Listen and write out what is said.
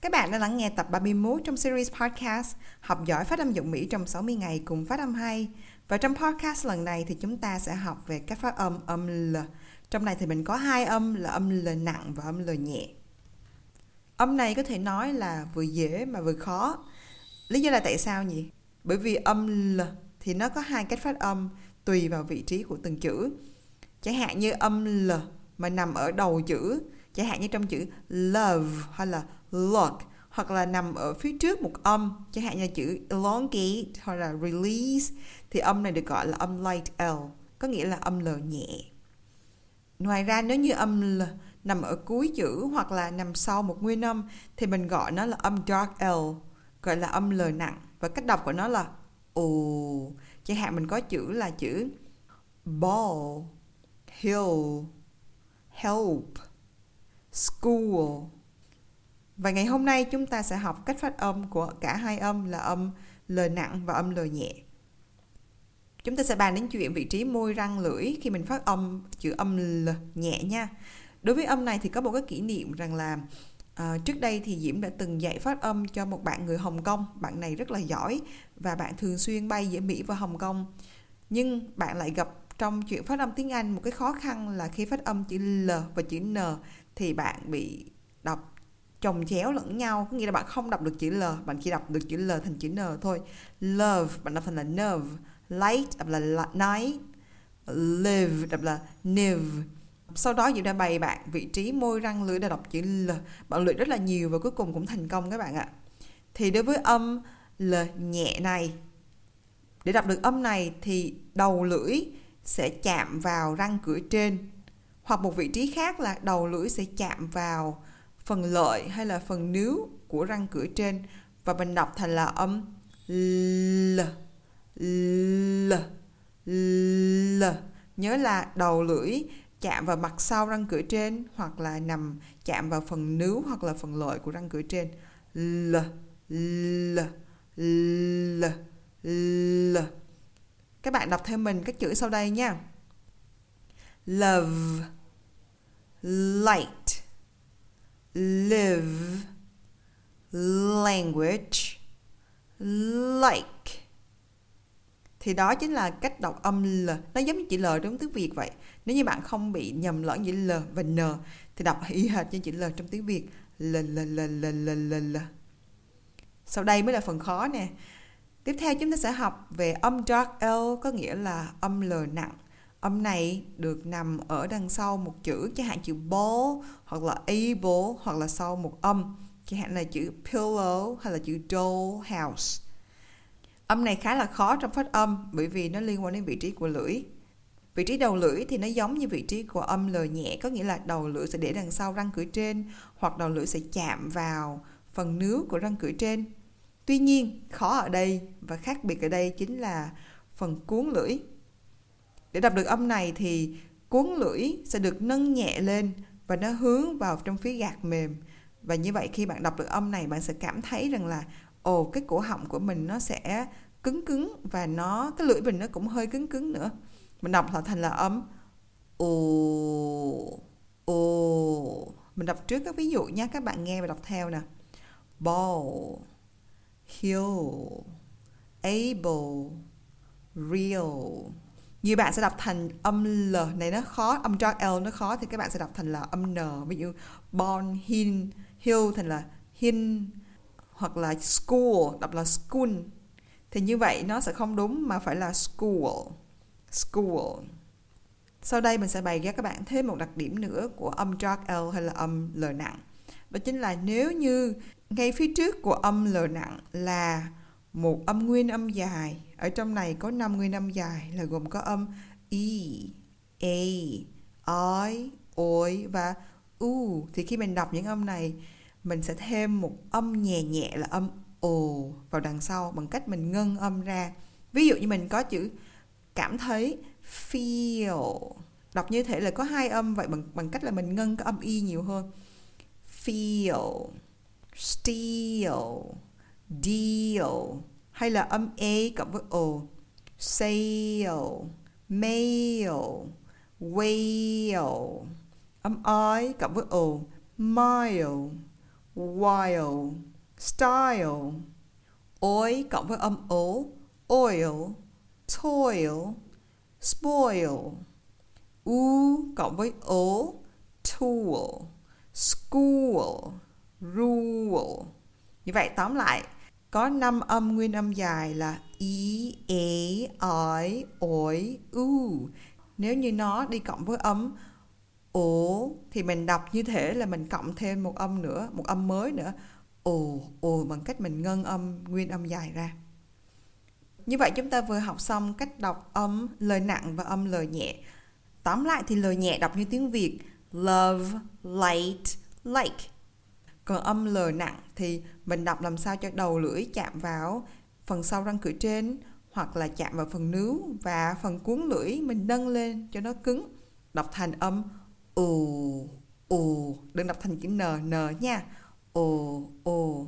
Các bạn đã lắng nghe tập 31 trong series podcast Học giỏi phát âm giọng Mỹ trong 60 ngày cùng phát âm hay. Và trong podcast lần này thì chúng ta sẽ học về các phát âm âm L. Trong này thì mình có hai âm là âm L nặng và âm L nhẹ. Âm này có thể nói là vừa dễ mà vừa khó. Lý do là tại sao nhỉ? Bởi vì âm L thì nó có hai cách phát âm tùy vào vị trí của từng chữ. Chẳng hạn như âm L mà nằm ở đầu chữ, chẳng hạn như trong chữ love hay là look hoặc là nằm ở phía trước một âm, chẳng hạn như chữ elongate hoặc là release, thì âm này được gọi là âm light L, có nghĩa là âm L nhẹ. Ngoài ra, nếu như âm L nằm ở cuối chữ hoặc là nằm sau một nguyên âm, thì mình gọi nó là âm dark L, gọi là âm L nặng. Và cách đọc của nó là ồ chẳng hạn mình có chữ là chữ ball, hill, help school và ngày hôm nay chúng ta sẽ học cách phát âm của cả hai âm là âm L nặng và âm L nhẹ. Chúng ta sẽ bàn đến chuyện vị trí môi răng lưỡi khi mình phát âm chữ âm L nhẹ nha. Đối với âm này thì có một cái kỷ niệm rằng là uh, trước đây thì Diễm đã từng dạy phát âm cho một bạn người Hồng Kông. Bạn này rất là giỏi và bạn thường xuyên bay giữa Mỹ và Hồng Kông. Nhưng bạn lại gặp trong chuyện phát âm tiếng Anh, một cái khó khăn là khi phát âm chữ L và chữ N thì bạn bị đọc chồng chéo lẫn nhau. Có nghĩa là bạn không đọc được chữ L, bạn chỉ đọc được chữ L thành chữ N thôi. Love, bạn đọc thành là nerve. Light, đọc là night. Live, đọc là niv sau đó Diệu đã bày bạn vị trí môi răng lưỡi để đọc chữ L. Bạn luyện rất là nhiều và cuối cùng cũng thành công các bạn ạ. Thì đối với âm L nhẹ này, để đọc được âm này thì đầu lưỡi sẽ chạm vào răng cửa trên. Hoặc một vị trí khác là đầu lưỡi sẽ chạm vào phần lợi hay là phần níu của răng cửa trên. Và mình đọc thành là âm l l l. Nhớ là đầu lưỡi chạm vào mặt sau răng cửa trên hoặc là nằm chạm vào phần nướu hoặc là phần lợi của răng cửa trên. L l l l các bạn đọc theo mình các chữ sau đây nha. Love, light, live, language, like. Thì đó chính là cách đọc âm L. Nó giống như chữ L trong tiếng Việt vậy. Nếu như bạn không bị nhầm lẫn giữa L và N, thì đọc y hệt như chữ L trong tiếng Việt. L L L L L L L. Sau đây mới là phần khó nè tiếp theo chúng ta sẽ học về âm dark L, có nghĩa là âm L nặng. Âm này được nằm ở đằng sau một chữ, chẳng hạn chữ ball, hoặc là able, hoặc là sau một âm. Chẳng hạn là chữ pillow, hay là chữ doll house âm này khá là khó trong phát âm, bởi vì nó liên quan đến vị trí của lưỡi. Vị trí đầu lưỡi thì nó giống như vị trí của âm l nhẹ, có nghĩa là đầu lưỡi sẽ để đằng sau răng cửa trên, hoặc đầu lưỡi sẽ chạm vào phần nướu của răng cửa trên tuy nhiên, khó ở đây và khác biệt ở đây chính là phần cuốn lưỡi. Để đọc được âm này thì cuốn lưỡi sẽ được nâng nhẹ lên và nó hướng vào trong phía gạt mềm. Và như vậy khi bạn đọc được âm này, bạn sẽ cảm thấy rằng là, ồ, cái cổ họng của mình nó sẽ cứng cứng và nó, cái lưỡi mình nó cũng hơi cứng cứng nữa. Mình đọc là thành là âm ồ ồ. Mình đọc trước các ví dụ nha các bạn nghe và đọc theo nè. Ball hill able, real. Nhiều bạn sẽ đọc thành âm L. Này, nó khó, âm dark L nó khó thì các bạn sẽ đọc thành là âm N. Ví dụ, born hin hill thành là hin hoặc là school, đọc là school. Thì như vậy nó sẽ không đúng mà phải là school school. Sau đây mình sẽ bày ra các bạn thêm một đặc điểm nữa của âm dark L hay là âm L nặng đó chính là nếu như ngay phía trước của âm L nặng là một âm nguyên âm dài, ở trong này có 5 nguyên âm dài là gồm có âm i a i oi và u. Thì khi mình đọc những âm này, mình sẽ thêm một âm nhẹ nhẹ là âm ồ vào đằng sau bằng cách mình ngân âm ra. Ví dụ như mình có chữ cảm thấy, feel. Đọc như thế là có hai âm, vậy bằng bằng cách là mình ngân cái âm y nhiều hơn feel steal deal hay là âm e cộng với o sail mail whale âm i cộng với o mile while, style. oi cộng với âm o, oil, toil, spoil. U cộng với ố, tool, school, rule. Như vậy tóm lại, có 5 âm nguyên âm dài là e, e, i, oi, u. Nếu như nó đi cộng với âm ồ thì mình đọc như thế là mình cộng thêm một âm nữa, một âm mới nữa. Ồ, ồ bằng cách mình ngân âm nguyên âm dài ra. Như vậy chúng ta vừa học xong cách đọc âm lời nặng và âm lời nhẹ. Tóm lại thì lời nhẹ đọc như tiếng Việt love, light, like. Còn âm l nặng thì mình đọc làm sao cho đầu lưỡi chạm vào phần sau răng cửa trên hoặc là chạm vào phần nướu và phần cuốn lưỡi mình nâng lên cho nó cứng. Đọc thành âm ù ù. đừng đọc thành chữ n, n nha. Ồ, ồ.